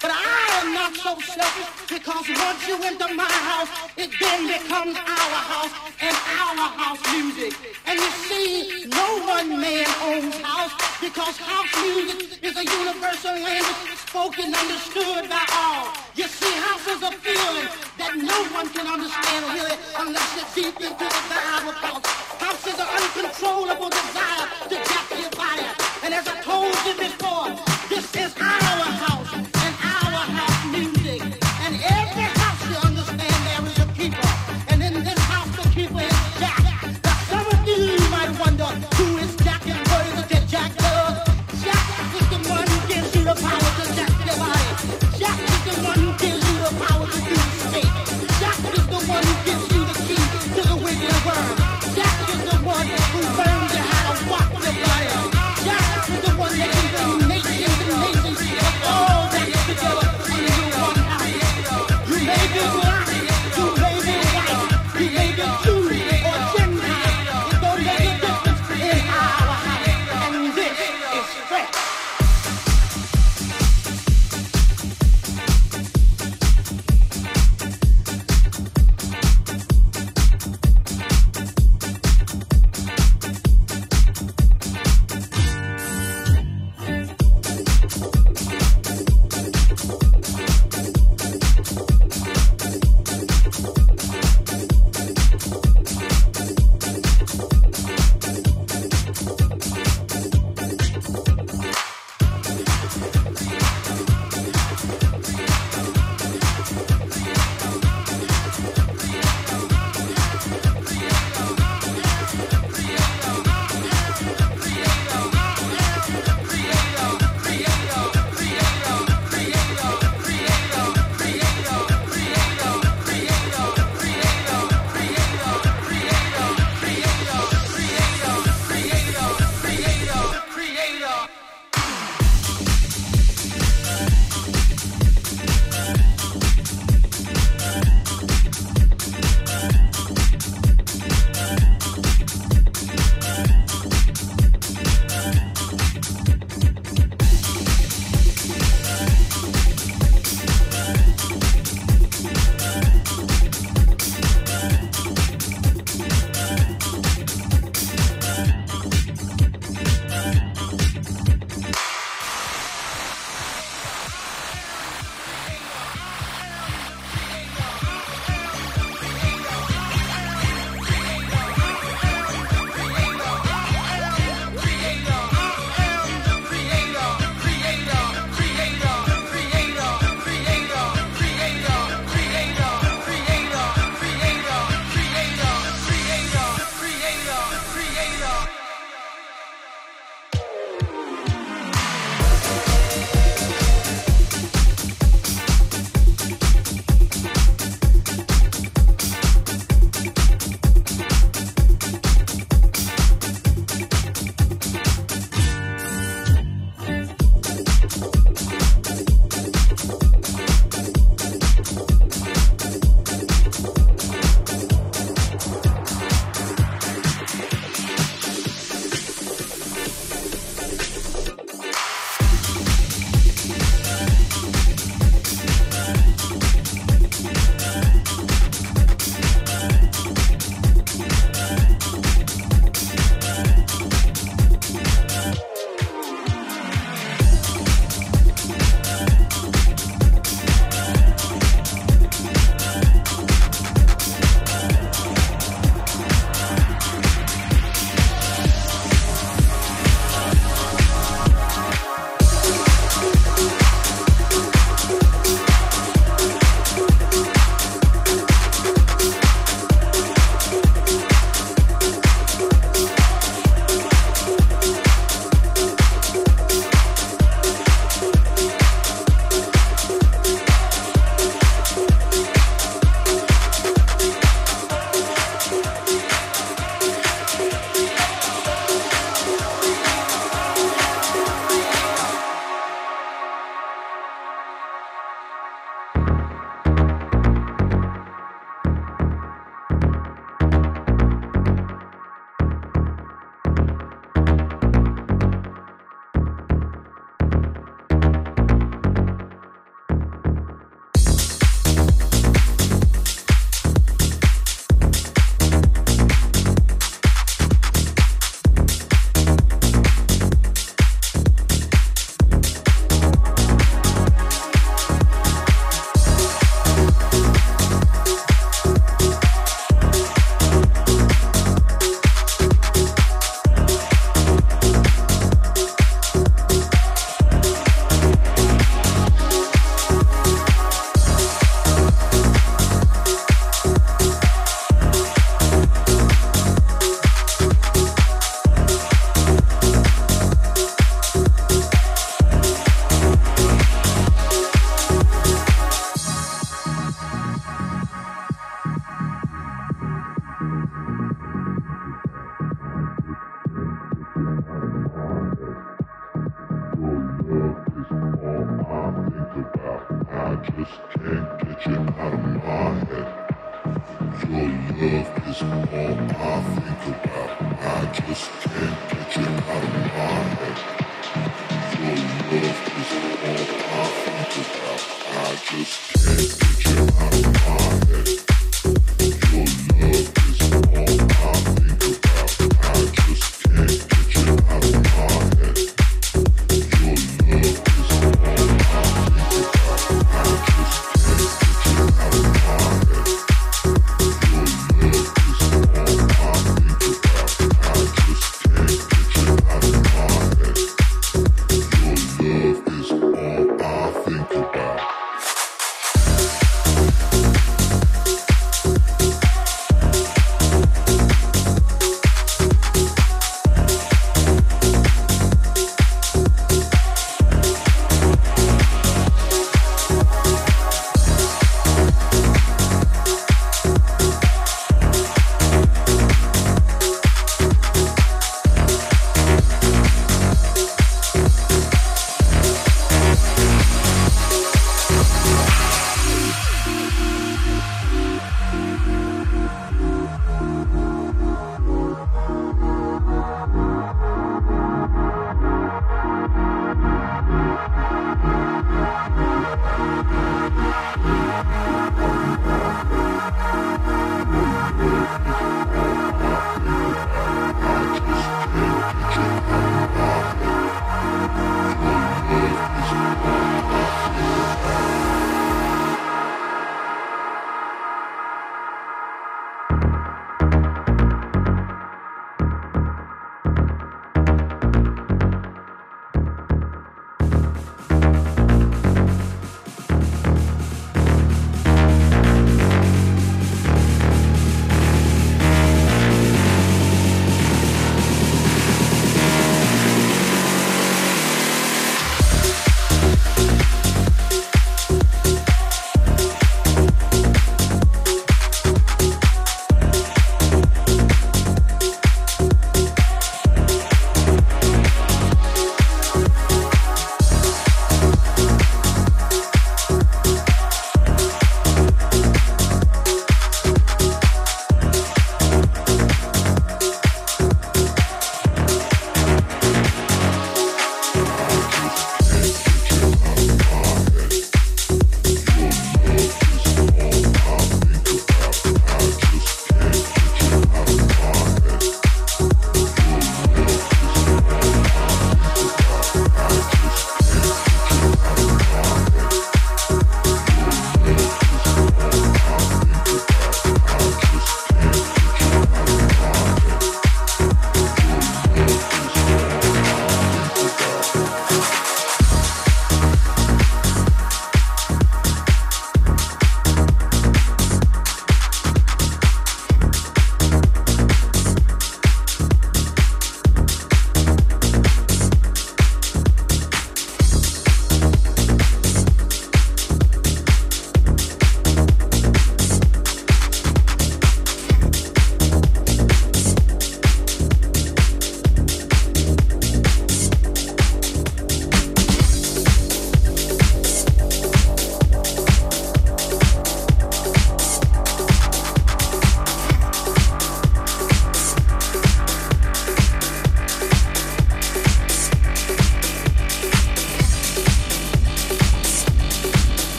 But I am not so selfish because once you enter my house, it then becomes our house and our house music. And you see, no one man owns house because house music is a universal language spoken, understood by all. You see, house is a feeling that no one can understand really unless you're deep into the vibe of house. House is an uncontrollable desire to jack your. And as I told you before, this is our house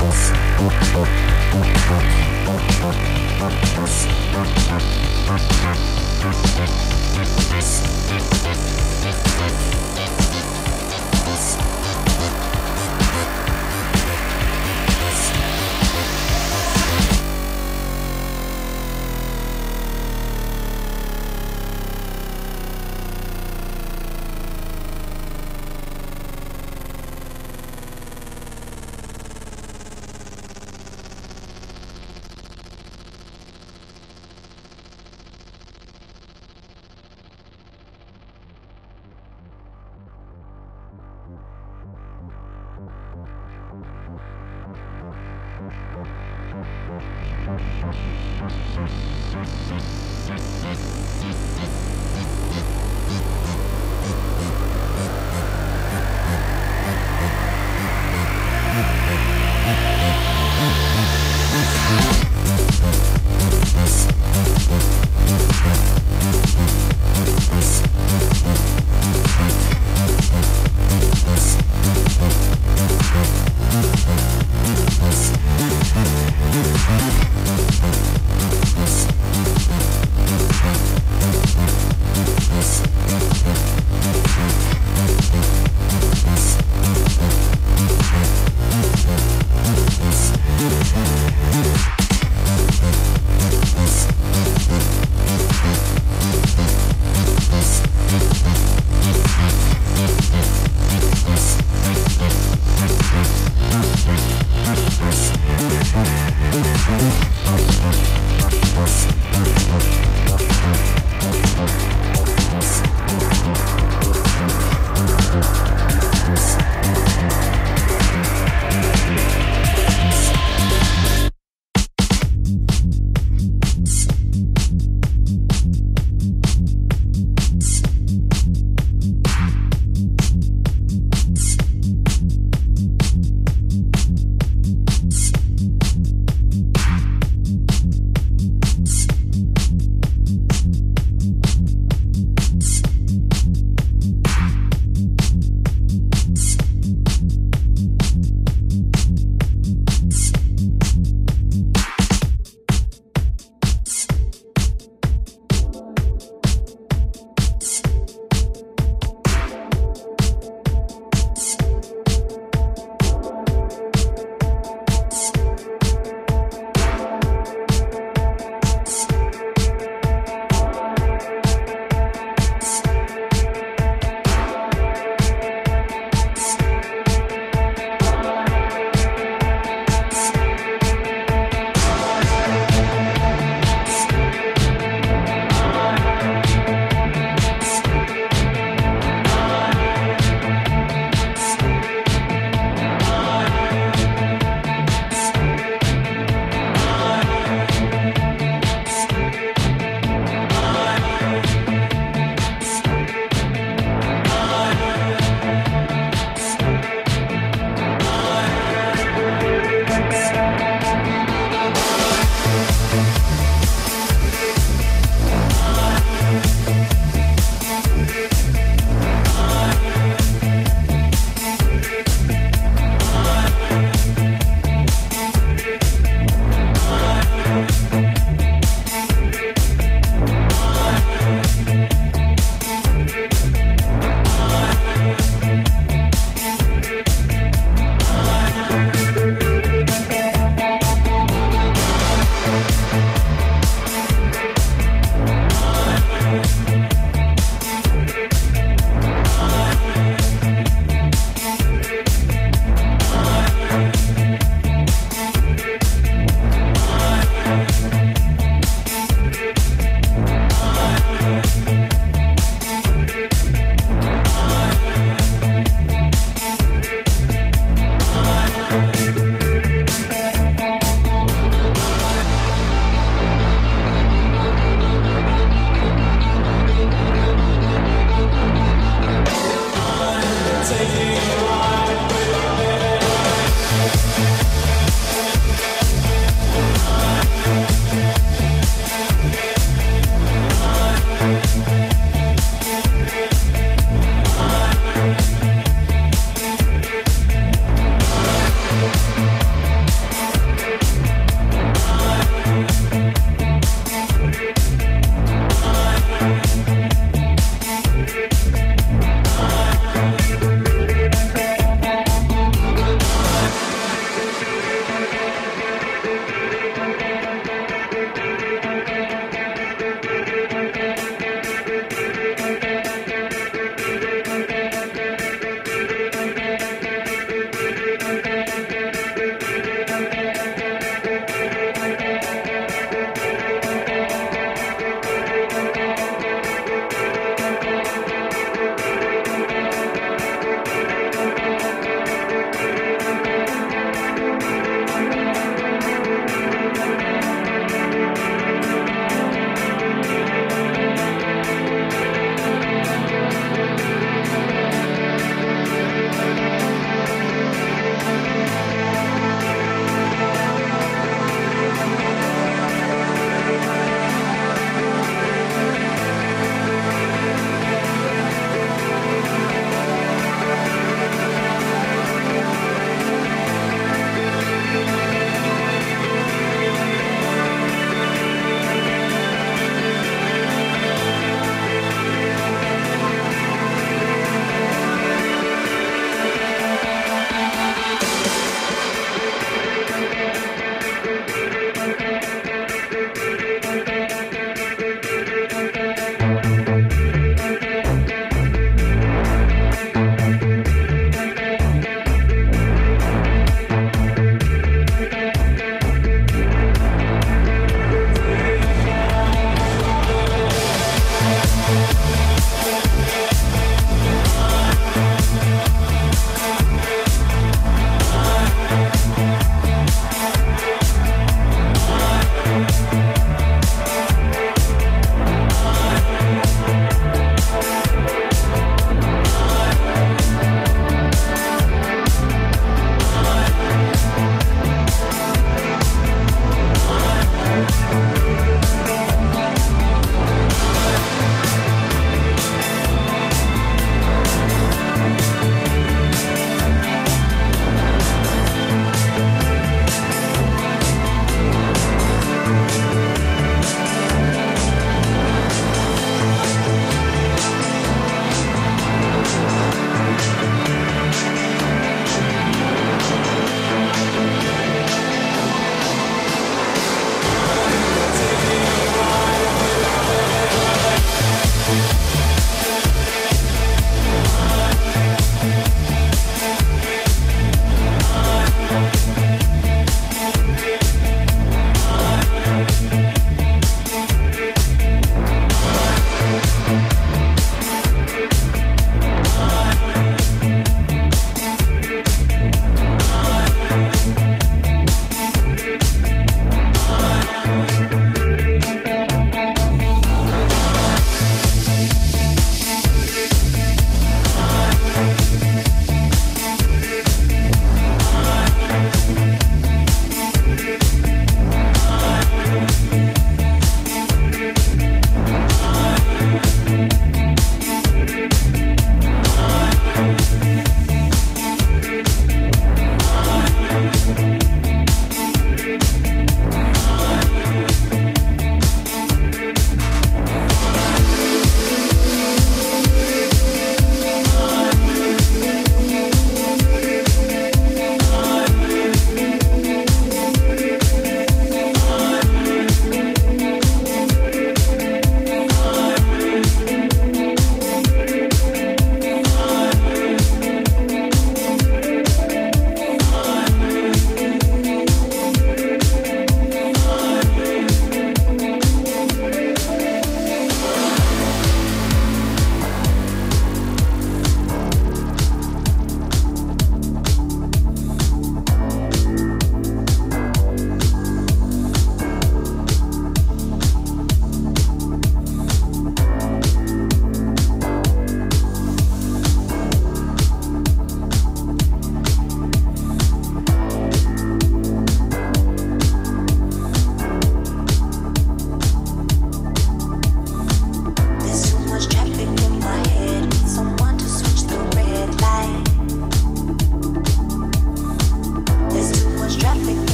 Yes.